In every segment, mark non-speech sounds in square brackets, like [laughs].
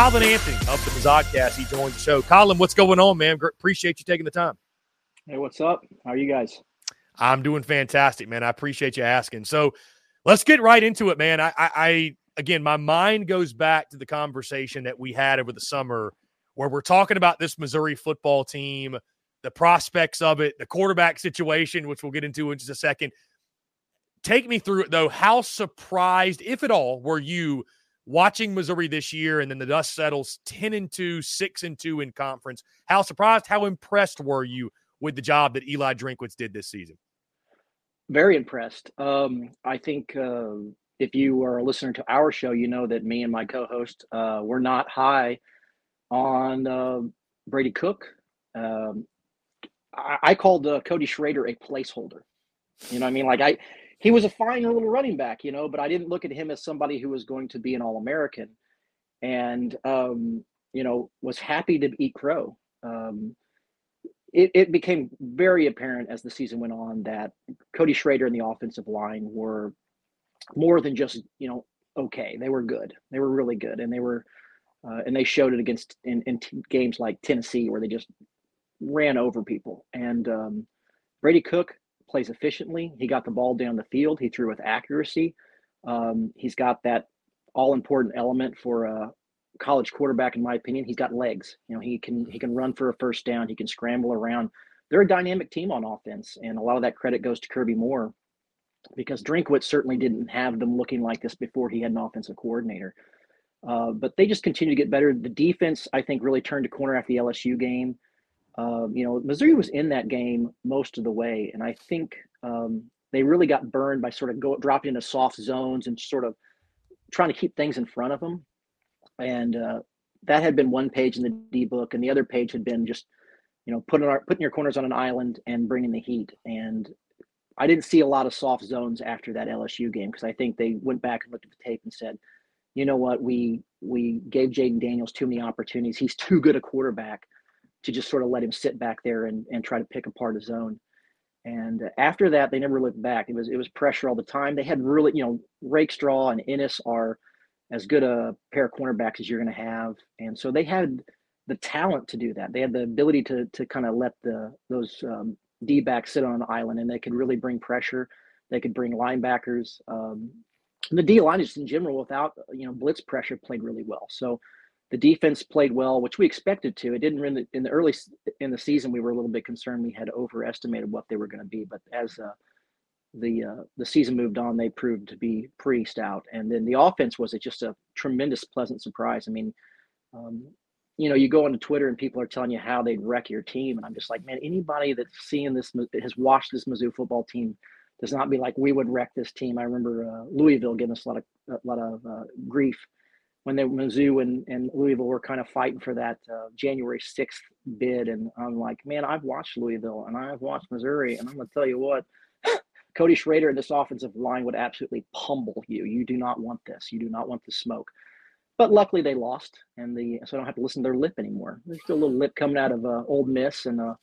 Colin Anthony of the Mizzodcast. He joins the show. Colin, what's going on, man? Appreciate you taking the time. Hey, what's up? How are you guys? I'm doing fantastic, man. I appreciate you asking. So let's get right into it, man. I, I, I again, my mind goes back to the conversation that we had over the summer where we're talking about this Missouri football team, the prospects of it, the quarterback situation, which we'll get into in just a second. Take me through it, though. How surprised, if at all, were you watching Missouri this year and then the dust settles 10 and 2, 6 and 2 in conference? How surprised, how impressed were you with the job that Eli Drinkwitz did this season? Very impressed. Um, I think uh, if you are a listener to our show, you know that me and my co-host uh, were not high on uh, Brady Cook. Um, I, I, called uh, Cody Schrader a placeholder. You know, I mean, like I, he was a fine little running back, you know, but I didn't look at him as somebody who was going to be an All-American, and um, you know, was happy to eat crow. Um, it, it became very apparent as the season went on that Cody Schrader and the offensive line were more than just you know okay. They were good. They were really good, and they were uh, and they showed it against in, in t- games like Tennessee where they just ran over people. And um, Brady Cook plays efficiently. He got the ball down the field. He threw with accuracy. Um, he's got that all important element for a college quarterback, in my opinion. He's got legs. You know, he can he can run for a first down. He can scramble around. They're a dynamic team on offense, and a lot of that credit goes to Kirby Moore because Drinkwitz certainly didn't have them looking like this before he had an offensive coordinator. Uh, but they just continue to get better. The defense, I think, really turned a corner after the LSU game. Uh, you know, Missouri was in that game most of the way, and I think um, they really got burned by sort of go dropping into soft zones and sort of trying to keep things in front of them. And uh, that had been one page in the D book, and the other page had been just, you know, putting our putting your corners on an island and bringing the heat. And I didn't see a lot of soft zones after that LSU game because I think they went back and looked at the tape and said, you know what, we we gave Jayden Daniels too many opportunities. He's too good a quarterback to just sort of let him sit back there and, and try to pick apart his zone. And after that, they never looked back. It was it was pressure all the time. They had really, you know, Rakestraw and Ennis are as good a pair of cornerbacks as you're going to have, and so they had the talent to do that. They had the ability to to kind of let the those um, D backs sit on an island, and they could really bring pressure. They could bring linebackers. Um, the D line just in general, without you know blitz pressure, played really well. So the defense played well, which we expected to. It didn't in the, in the early in the season. We were a little bit concerned we had overestimated what they were going to be, but as uh, the uh, the season moved on, they proved to be pretty stout. And then the offense was just a tremendous, pleasant surprise. I mean, um, you know, you go onto Twitter and people are telling you how they'd wreck your team, and I'm just like, man, anybody that's seeing this has watched this Mizzou football team does not be like we would wreck this team. I remember uh, Louisville giving us a lot of a lot of uh, grief when they Mizzou and, and Louisville were kind of fighting for that uh, January 6th bid. And I'm like, man, I've watched Louisville and I've watched Missouri. And I'm going to tell you what, [laughs] Cody Schrader and this offensive line would absolutely pummel you. You do not want this. You do not want the smoke. But luckily they lost, and the so I don't have to listen to their lip anymore. There's still a little lip coming out of uh, Ole Miss and uh,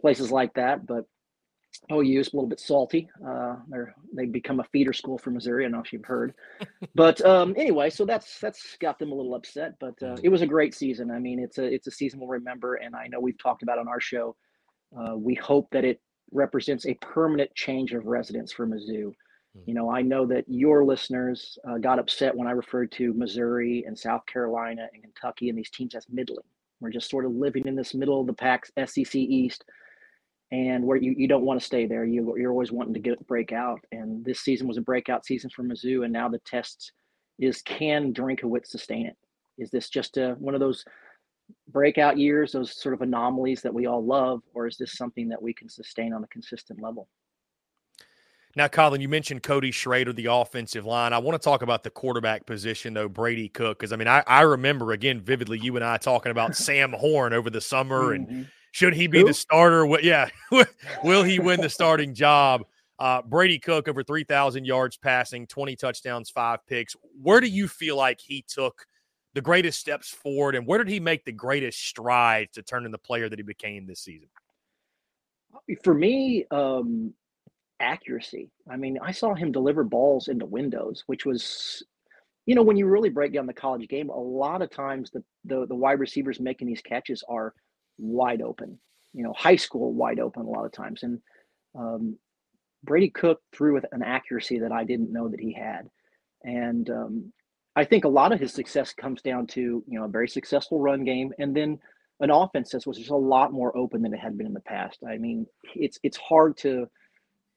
places like that. But OU is a little bit salty. Uh, they're they become a feeder school for Missouri. I don't know if you've heard, [laughs] but um, anyway, so that's that's got them a little upset. But uh, it was a great season. I mean, it's a it's a season we'll remember, and I know we've talked about on our show. Uh, we hope that it represents a permanent change of residence for Mizzou. Hmm. You know, I know that your listeners uh, got upset when I referred to Missouri and South Carolina and Kentucky and these teams as middling. We're just sort of living in this middle of the pack, SEC East and where you, you don't want to stay there. You, you're always wanting to get break out. And this season was a breakout season for Mizzou. And now the test is can Drinkwitz sustain it? Is this just a, one of those breakout years, those sort of anomalies that we all love, or is this something that we can sustain on a consistent level? Now, Colin, you mentioned Cody Schrader, the offensive line. I want to talk about the quarterback position, though, Brady Cook, because I mean, I, I remember again vividly you and I talking about [laughs] Sam Horn over the summer mm-hmm. and should he be Who? the starter? Yeah. [laughs] Will he win the starting job? Uh, Brady Cook over 3,000 yards passing, 20 touchdowns, five picks. Where do you feel like he took the greatest steps forward, and where did he make the greatest strides to turn into the player that he became this season? For me, um, accuracy. I mean, I saw him deliver balls into windows, which was, you know, when you really break down the college game, a lot of times the the, the wide receivers making these catches are wide open. you know, high school wide open a lot of times. And um, Brady Cook threw with an accuracy that I didn't know that he had. And um, I think a lot of his success comes down to, you know, a very successful run game and then an offense that was just a lot more open than it had been in the past. I mean, it's it's hard to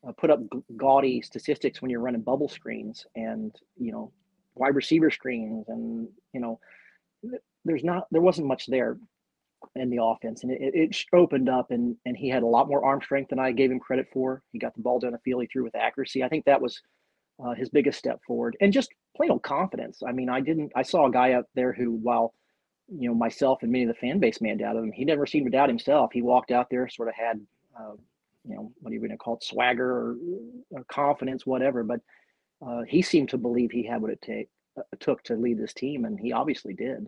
uh, put up gaudy statistics when you're running bubble screens and, you know, wide receiver screens and, you know, there's not there wasn't much there in the offense, and it, it opened up, and and he had a lot more arm strength than I gave him credit for. He got the ball down the field, he threw with accuracy. I think that was uh, his biggest step forward, and just plain old confidence. I mean, I didn't. I saw a guy out there who, while you know myself and many of the fan base man doubt him, he never seemed to doubt himself. He walked out there, sort of had, uh, you know, what are you going to call it, swagger or, or confidence, whatever. But uh, he seemed to believe he had what it take, uh, took to lead this team, and he obviously did.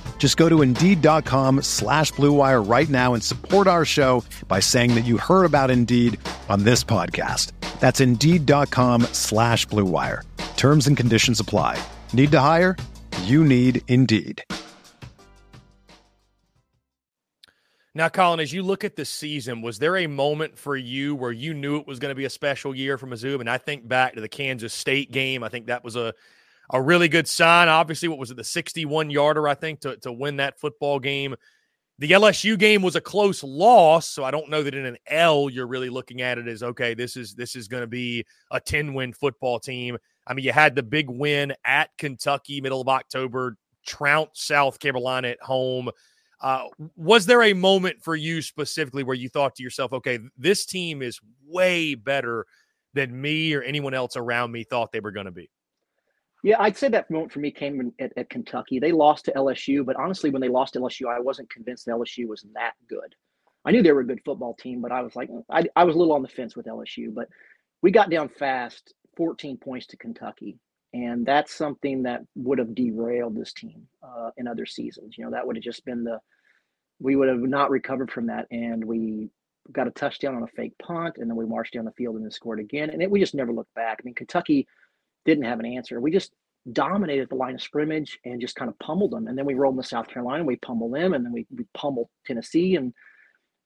Just go to Indeed.com slash BlueWire right now and support our show by saying that you heard about Indeed on this podcast. That's Indeed.com slash BlueWire. Terms and conditions apply. Need to hire? You need Indeed. Now, Colin, as you look at the season, was there a moment for you where you knew it was going to be a special year for Mizzou? And I think back to the Kansas State game. I think that was a a really good sign. Obviously, what was it, the 61 yarder, I think, to, to win that football game. The LSU game was a close loss, so I don't know that in an L you're really looking at it as okay, this is this is going to be a 10 win football team. I mean, you had the big win at Kentucky, middle of October, trounce South Carolina at home. Uh, was there a moment for you specifically where you thought to yourself, okay, this team is way better than me or anyone else around me thought they were going to be? Yeah, I'd say that moment for me came at, at, Kentucky. They lost to LSU, but honestly, when they lost to LSU, I wasn't convinced LSU was that good. I knew they were a good football team, but I was like, I, I was a little on the fence with LSU. But we got down fast, 14 points to Kentucky. And that's something that would have derailed this team uh, in other seasons. You know, that would have just been the, we would have not recovered from that. And we got a touchdown on a fake punt, and then we marched down the field and then scored again. And it, we just never looked back. I mean, Kentucky – didn't have an answer. We just dominated the line of scrimmage and just kind of pummeled them. And then we rolled into South Carolina, and we pummeled them, and then we, we pummeled Tennessee. And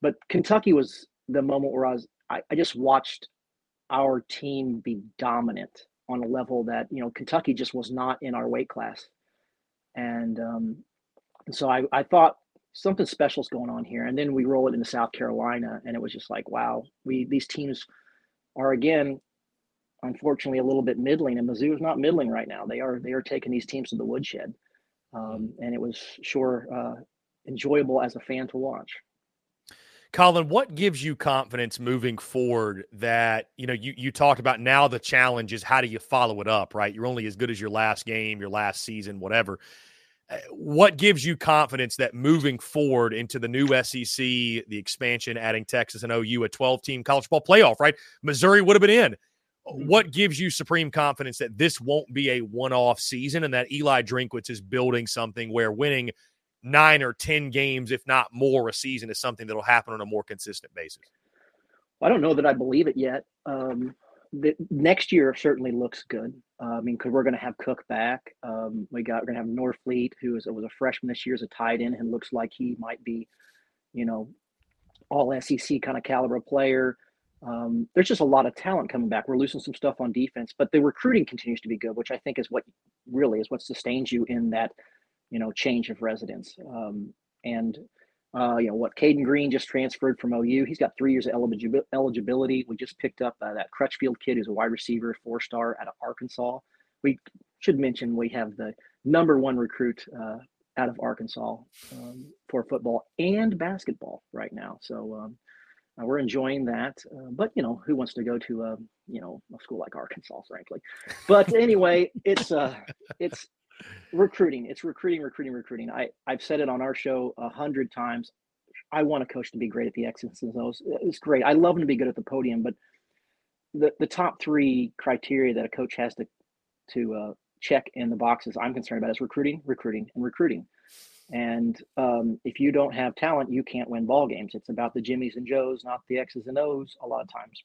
but Kentucky was the moment where I was I, I just watched our team be dominant on a level that you know Kentucky just was not in our weight class, and um, and so I I thought something special is going on here. And then we roll it into South Carolina, and it was just like wow, we these teams are again unfortunately a little bit middling, and Mizzou is not middling right now. They are they are taking these teams to the woodshed, um, and it was sure uh, enjoyable as a fan to watch. Colin, what gives you confidence moving forward that, you know, you, you talked about now the challenge is how do you follow it up, right? You're only as good as your last game, your last season, whatever. Uh, what gives you confidence that moving forward into the new SEC, the expansion, adding Texas and OU, a 12 team college ball playoff, right? Missouri would have been in what gives you supreme confidence that this won't be a one-off season and that Eli Drinkwitz is building something where winning nine or ten games, if not more, a season is something that'll happen on a more consistent basis? I don't know that I believe it yet. Um, the, next year certainly looks good. Uh, I mean, because we're going to have Cook back. Um, we got we're going to have Norfleet, who is was a freshman this year, is a tight end, and looks like he might be, you know, all SEC kind of caliber player. Um, there's just a lot of talent coming back. We're losing some stuff on defense, but the recruiting continues to be good, which I think is what really is what sustains you in that, you know, change of residence. Um, and Uh, you know what? Cayden Green just transferred from OU. He's got three years of eligibility. We just picked up uh, that Crutchfield kid who's a wide receiver, four star out of Arkansas. We should mention we have the number one recruit uh, out of Arkansas um, for football and basketball right now. So um, uh, we're enjoying that. Uh, but you know, who wants to go to a you know a school like Arkansas, frankly? But anyway, it's uh, it's recruiting. It's recruiting, recruiting, recruiting. I I've said it on our show a hundred times. I want a coach to be great at the X's and O's. It's great. I love him to be good at the podium, but the the top three criteria that a coach has to to uh, check in the boxes I'm concerned about is recruiting, recruiting, and recruiting. And um, if you don't have talent, you can't win ball games. It's about the Jimmies and Joes, not the X's and O's. A lot of times,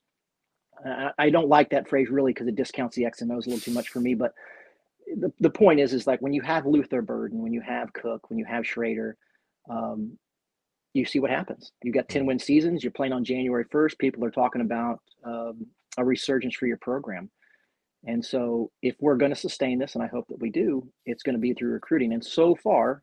uh, I don't like that phrase really because it discounts the X and O's a little too much for me. But the, the point is, is like when you have Luther Burden, when you have Cook, when you have Schrader, um, you see what happens. You've got 10 win seasons. You're playing on January 1st. People are talking about um, a resurgence for your program. And so, if we're going to sustain this, and I hope that we do, it's going to be through recruiting. And so far,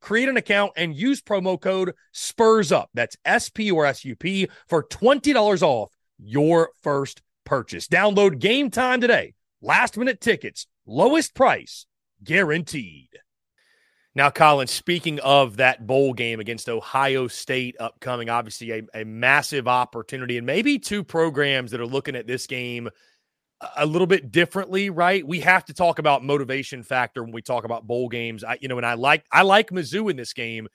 create an account and use promo code SPURS UP. That's S P or S U P for $20 off your first purchase. Download Game Time today. Last minute tickets, lowest price guaranteed. Now, Colin, speaking of that bowl game against Ohio State upcoming, obviously a, a, massive opportunity, and maybe two programs that are looking at this game a little bit differently, right? We have to talk about motivation factor when we talk about bowl games. I, you know, and I like I like Mizzou in this game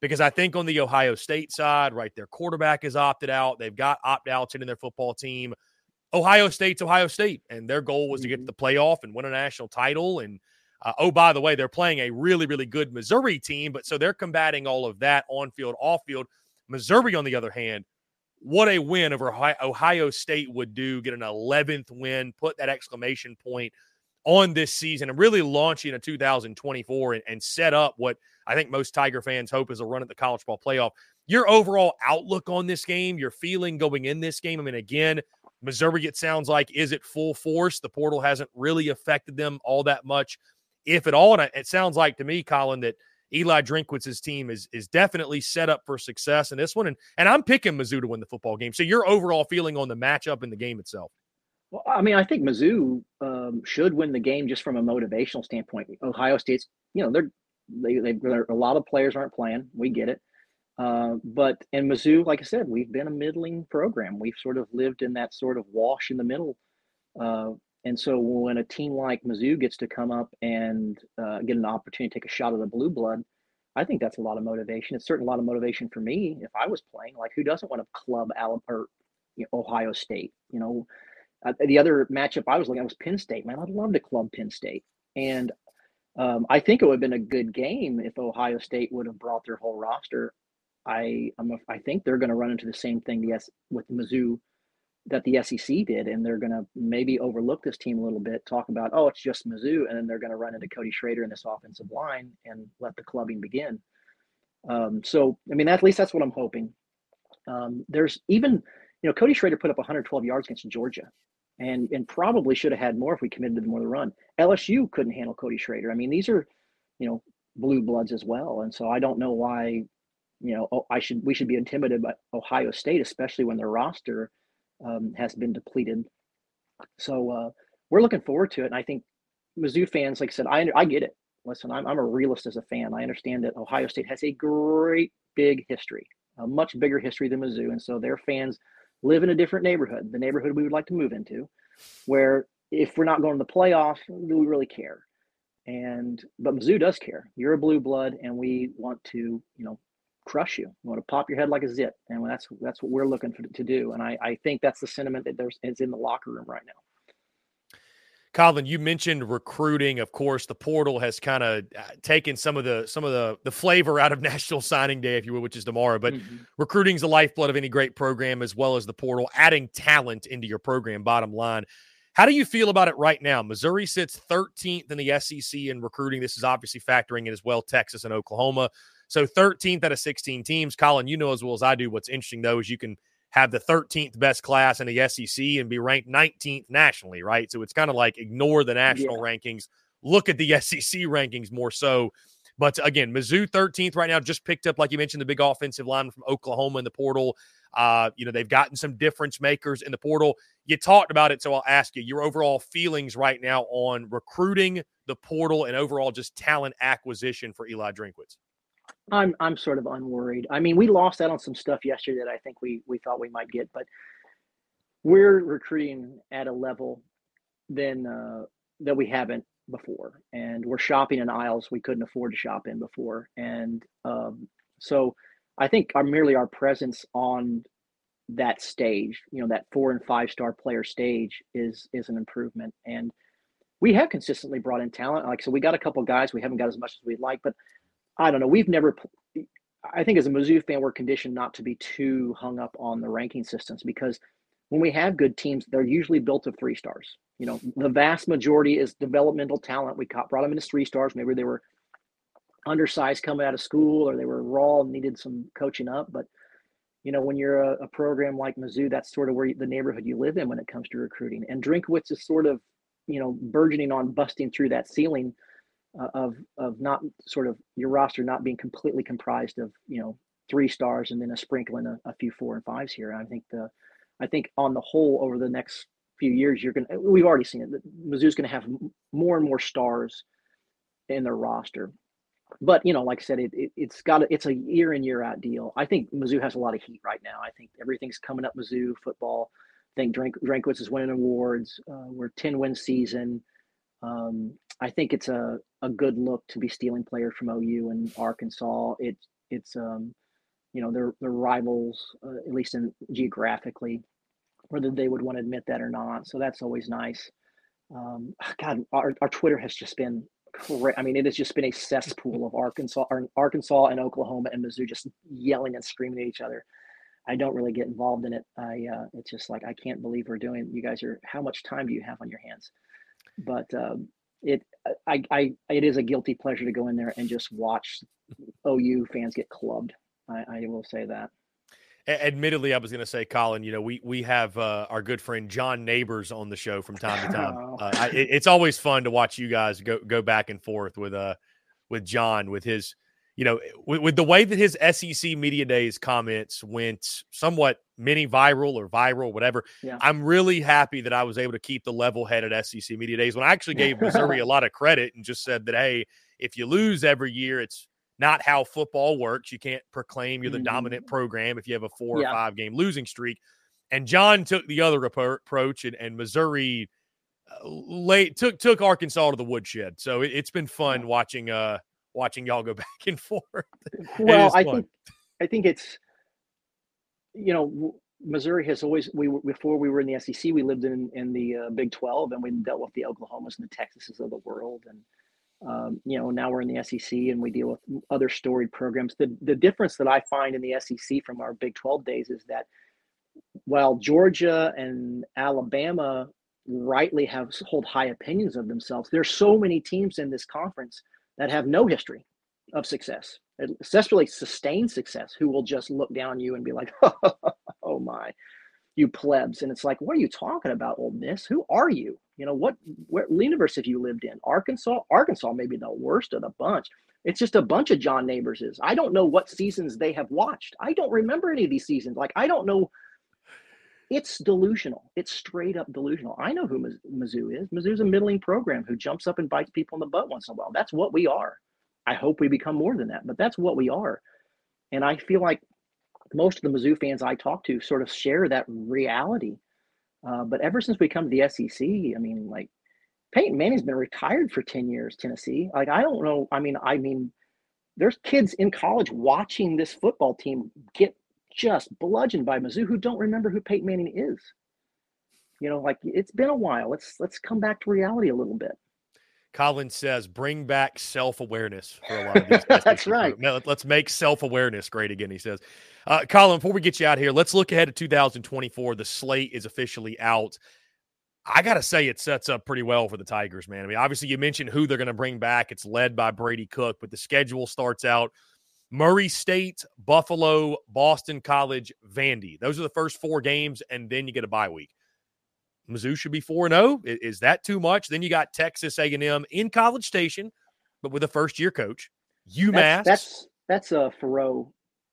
because I think on the Ohio State side, right, their quarterback is opted out. They've got opt outs in their football team. Ohio State's Ohio State, and their goal was to get to the playoff and win a national title and uh, oh, by the way, they're playing a really, really good Missouri team, but so they're combating all of that on field, off field. Missouri, on the other hand, what a win over Ohio State would do. Get an 11th win, put that exclamation point on this season, and really launch into 2024 and, and set up what I think most Tiger fans hope is a run at the college ball playoff. Your overall outlook on this game, your feeling going in this game. I mean, again, Missouri, it sounds like, is it full force? The portal hasn't really affected them all that much if at all. And it sounds like to me, Colin, that Eli Drinkwitz's team is is definitely set up for success in this one. And and I'm picking Mizzou to win the football game. So your overall feeling on the matchup and the game itself? Well, I mean, I think Mizzou um, should win the game just from a motivational standpoint. Ohio State's, you know, they're they they a lot of players aren't playing. We get it. Uh, but in Mizzou, like I said, we've been a middling program. We've sort of lived in that sort of wash in the middle. Uh, and so when a team like Mizzou gets to come up and uh, get an opportunity to take a shot at the blue blood, I think that's a lot of motivation. It's certainly a lot of motivation for me if I was playing. Like, who doesn't want to club Alabama you know, Ohio State? You know, uh, the other matchup I was looking at was Penn State. Man, I'd love to club Penn State. And um, I think it would have been a good game if Ohio State would have brought their whole roster. I I'm a, I think they're going to run into the same thing yes with Mizzou that the SEC did, and they're going to maybe overlook this team a little bit, talk about oh it's just Mizzou, and then they're going to run into Cody Schrader in this offensive line and let the clubbing begin. Um, so I mean at least that's what I'm hoping. Um, there's even you know Cody Schrader put up 112 yards against Georgia, and and probably should have had more if we committed to more of the run. LSU couldn't handle Cody Schrader. I mean these are you know blue bloods as well, and so I don't know why you know, oh, I should we should be intimidated by Ohio State, especially when their roster um, has been depleted. So uh, we're looking forward to it, and I think Mizzou fans, like I said, I I get it. Listen, I'm I'm a realist as a fan. I understand that Ohio State has a great big history, a much bigger history than Mizzou, and so their fans live in a different neighborhood, the neighborhood we would like to move into, where if we're not going to the playoff, do we really care? And but Mizzou does care. You're a blue blood, and we want to, you know, crush you. We want to pop your head like a zit, and that's that's what we're looking for, to do. And I, I think that's the sentiment that there's is in the locker room right now. Colin, you mentioned recruiting. Of course, the portal has kind of uh, taken some of the some of the the flavor out of [laughs] National Signing Day, if you will, which is tomorrow. But mm-hmm. recruiting is the lifeblood of any great program, as well as the portal, adding talent into your program. Bottom line, how do you feel about it right now? Missouri sits 13th in the SEC in recruiting. This is obviously factoring in as well Texas and Oklahoma. So 13th out of 16 teams. Colin, you know as well as I do what's interesting, though, is you can have the 13th best class in the SEC and be ranked 19th nationally, right? So it's kind of like ignore the national yeah. rankings, look at the [laughs] SEC rankings more so. But again, Mizzou 13th right now just picked up, like you mentioned, the big offensive line from Oklahoma in the portal. Uh, you know, they've gotten some difference makers in the portal. You talked about it, so I'll ask you your overall feelings right now on recruiting the portal and overall just talent acquisition for Eli Drinkwitz. I'm I'm sort of unworried. I mean, we lost out on some stuff yesterday that I think we we thought we might get, but we're recruiting at a level than uh, that we haven't before, and we're shopping in aisles we couldn't afford to shop in before, and um, so I think our merely our presence on that stage, you know, that four and five star player stage is is an improvement, and we have consistently brought in talent. Like so, we got a couple guys we haven't got as much as we'd like, but I don't know. We've never. I think as a Mizzou fan, we're conditioned not to be too hung up on the ranking systems because when we have good teams, they're usually built of three stars. You know, the vast majority is developmental talent. We caught, brought them into three stars. Maybe they were undersized coming out of school, or they were raw and needed some coaching up. But you know, when you're a, a program like Mizzou, that's sort of where you, the neighborhood you live in when it comes to recruiting. And Drinkwitz is sort of, you know, burgeoning on busting through that ceiling uh, of of not sort of your roster not being completely comprised of you know three stars and then a sprinkle in a, a few four and fives here. I think the I think on the whole over the next few years you're gonna we've already seen it. Mizzou's gonna have more and more stars in their roster. But you know, like I said, it, it has got a, it's a year in year out deal. I think Mizzou has a lot of heat right now. I think everything's coming up Mizzou football. I think Drink, Drinkwitz is winning awards. Uh, we're ten win season. Um, I think it's a, a good look to be stealing players from OU and Arkansas. It it's um, you know they're they're rivals uh, at least in geographically, whether they would want to admit that or not. So that's always nice. Um, [sighs] God, our, our Twitter has just been correct. I mean, it has just been a cesspool of Arkansas, Arkansas and Oklahoma and Mizzou just yelling and screaming at each other. I don't really get involved in it. I uh, it's just like I can't believe we're doing. You guys are. How much time do you have on your hands? But um, it I, I it is a guilty pleasure to go in there and just watch OU fans get clubbed. I, I will say that. Admittedly, I was going to say, Colin. You know, we we have uh, our good friend John Neighbors on the show from time to [laughs] time. Oh. Uh, I, it, it's always fun to watch you guys go go back and forth with uh with John with his you know, with, with, the way that his SEC media days comments went somewhat mini viral or viral, whatever, yeah. I'm really happy that I was able to keep the level headed SEC media days when I actually gave Missouri a lot of credit and just said that, hey, if you lose every year, it's not how football works. You can't proclaim you're the mm-hmm. dominant program if you have a four yeah. or five game losing streak. And John took the other approach, and, and Missouri uh, late took took Arkansas to the woodshed. So it, has been fun watching uh watching y'all go [laughs] back and forth. Well, I think I think it's you know Missouri has always we before we were in the SEC we lived in in the uh, Big Twelve and we dealt with the Oklahomas and the Texases of the world and um, you know now we're in the SEC and we deal with other storied programs. The the difference that I find in the SEC from our Big Twelve days is that while Georgia and Alabama rightly have hold high opinions of themselves, there's so many teams in this conference that have no history of success, especially sustained success, who will just look down you and be like, [laughs] "Oh my, you plebs!" And it's like, "What are you talking about, Ole Miss? Who are you? You know what? Where universe have you lived in? Arkansas? Arkansas may be the worst of the bunch." It's just a bunch of John Neighborses. I don't know what seasons they have watched. I don't remember any of these seasons. Like I don't know it's delusional. It's straight up delusional. I know who Mizzou is. Mizzou's a middling program who jumps up and bites people in the butt once in a while. That's what we are. I hope we become more than that, but that's what we are. And I feel like most of the Mizzou fans I talk to sort of share that reality. Uh, but ever since we come to the SEC, I mean, like Peyton Manning's been retired for 10 years, Tennessee. Like, I don't know. I mean, I mean, there's kids in college watching this football team get just bludgeoned by Mizzou who don't remember who Peyton Manning is. You know, like it's been a while. Let's let's come back to reality a little bit. Colin says, bring back self awareness for a lot of these. [laughs] That's right. Let's make self awareness great again, he says. Uh, Colin, before we get you out here, let's look ahead to 2024. The slate is officially out. I got to say, it sets up pretty well for the Tigers, man. I mean, obviously, you mentioned who they're going to bring back. It's led by Brady Cook, but the schedule starts out Murray State, Buffalo, Boston College, Vandy. Those are the first four games, and then you get a bye week. Mizzou should be four and zero. Oh. Is that too much? Then you got Texas A and M in College Station, but with a first year coach. UMass. That's that's, that's a Faurot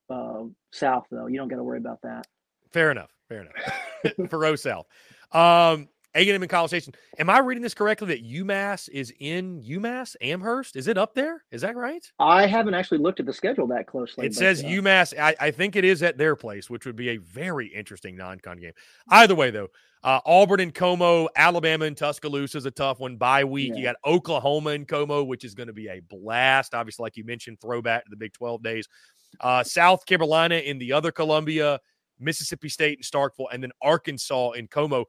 uh, South though. You don't got to worry about that. Fair enough. Fair enough. [laughs] Faurot South. Um, a&M in College Station. Am I reading this correctly that UMass is in UMass Amherst? Is it up there? Is that right? I haven't actually looked at the schedule that closely. It says uh, UMass. I, I, think it is at their place, which would be a very interesting non-con game. Either way, though, uh, Auburn and CoMo, Alabama and Tuscaloosa is a tough one. Bye week. Yeah. You got Oklahoma and CoMo, which is going to be a blast. Obviously, like you mentioned, throwback to the Big 12 days. Uh, South Carolina in the other Columbia, Mississippi State and Starkville, and then Arkansas and CoMo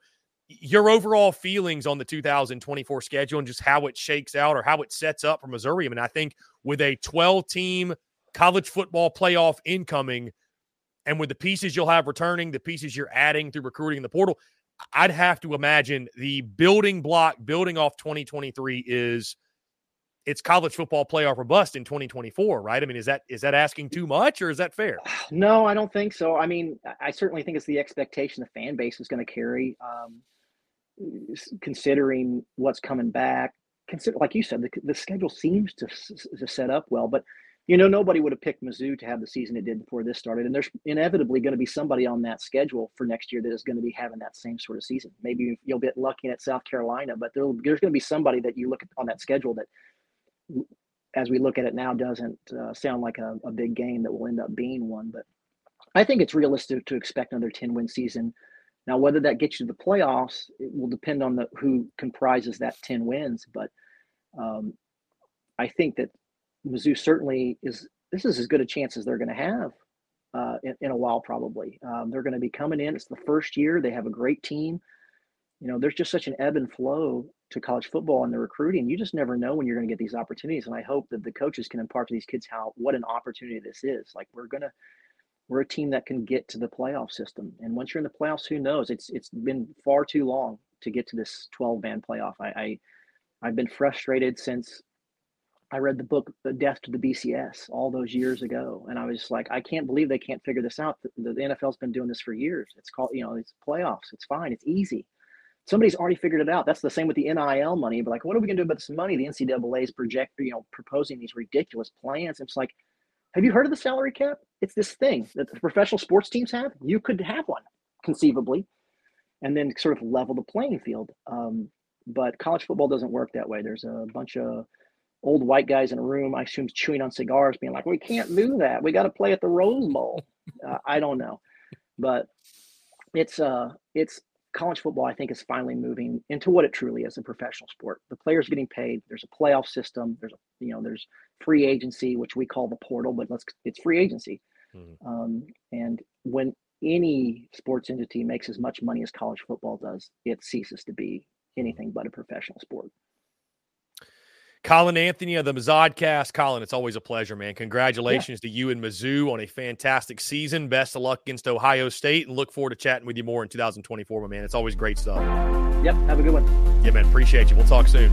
your overall feelings on the 2024 schedule and just how it shakes out or how it sets up for Missouri. I mean, I think with a 12 team college football playoff incoming and with the pieces you'll have returning, the pieces you're adding through recruiting in the portal, I'd have to imagine the building block building off 2023 is it's college football playoff or bust in 2024, right? I mean, is that is that asking too much or is that fair? [sighs] No, I don't think so. I mean, I certainly think it's the expectation the fan base is going to carry. Um, considering what's coming back. Consider, like you said, the, the schedule seems to, to set up well, but you know nobody would have picked Mizzou to have the season it did before this started, and there's inevitably going to be somebody on that schedule for next year that is going to be having that same sort of season. Maybe you'll get lucky at South Carolina, but there's going to be somebody that you look on that schedule that, as we look at it now, doesn't uh, sound like a, a big game that will end up being one. But I think it's realistic to expect another 10 win season now, whether that gets you to the playoffs, it will depend on the who comprises that 10 wins. But um, I think that Mizzou certainly is. This is as good a chance as they're going to have uh, in, in, a while, probably. Um, they're going to be coming in. It's the first year. They have a great team. You know, there's just such an ebb and flow to college football and the recruiting. You just never know when you're going to get these opportunities. And I hope that the coaches can impart to these kids how what an opportunity this is. Like we're going to we're a team that can get to the playoff system. And once you're in the playoffs, who knows? It's it's been far too long to get to this 12 man playoff. I, I I've been frustrated since I read the book The Death to the BCS all those years ago. And I was like, I can't believe they can't figure this out. The, the NFL's been doing this for years. It's called, you know, it's playoffs. It's fine. It's easy. Somebody's already figured it out. That's the same with the NIL money. But like, what are we to do about this money? The NCAA is project, you know, proposing these ridiculous plans. It's like, have you heard of the salary cap? It's this thing that the professional sports teams have. You could have one conceivably, and then sort of level the playing field. Um, but college football doesn't work that way. There's a bunch of old white guys in a room, I assume chewing on cigars, being like, "We can't do that. We got to play at the Rose Bowl." Uh, I don't know, but it's uh it's college football. I think is finally moving into what it truly is—a professional sport. The players getting paid. There's a playoff system. There's a you know there's free agency, which we call the portal, but let's it's free agency. Mm-hmm. Um, and when any sports entity makes as much money as college football does, it ceases to be anything but a professional sport. Colin Anthony of the Mizzodcast. Colin, it's always a pleasure, man. Congratulations yeah. to you and Mizzou on a fantastic season. Best of luck against Ohio State and look forward to chatting with you more in 2024, my man. It's always great stuff. Yep. Have a good one. Yeah, man. Appreciate you. We'll talk soon.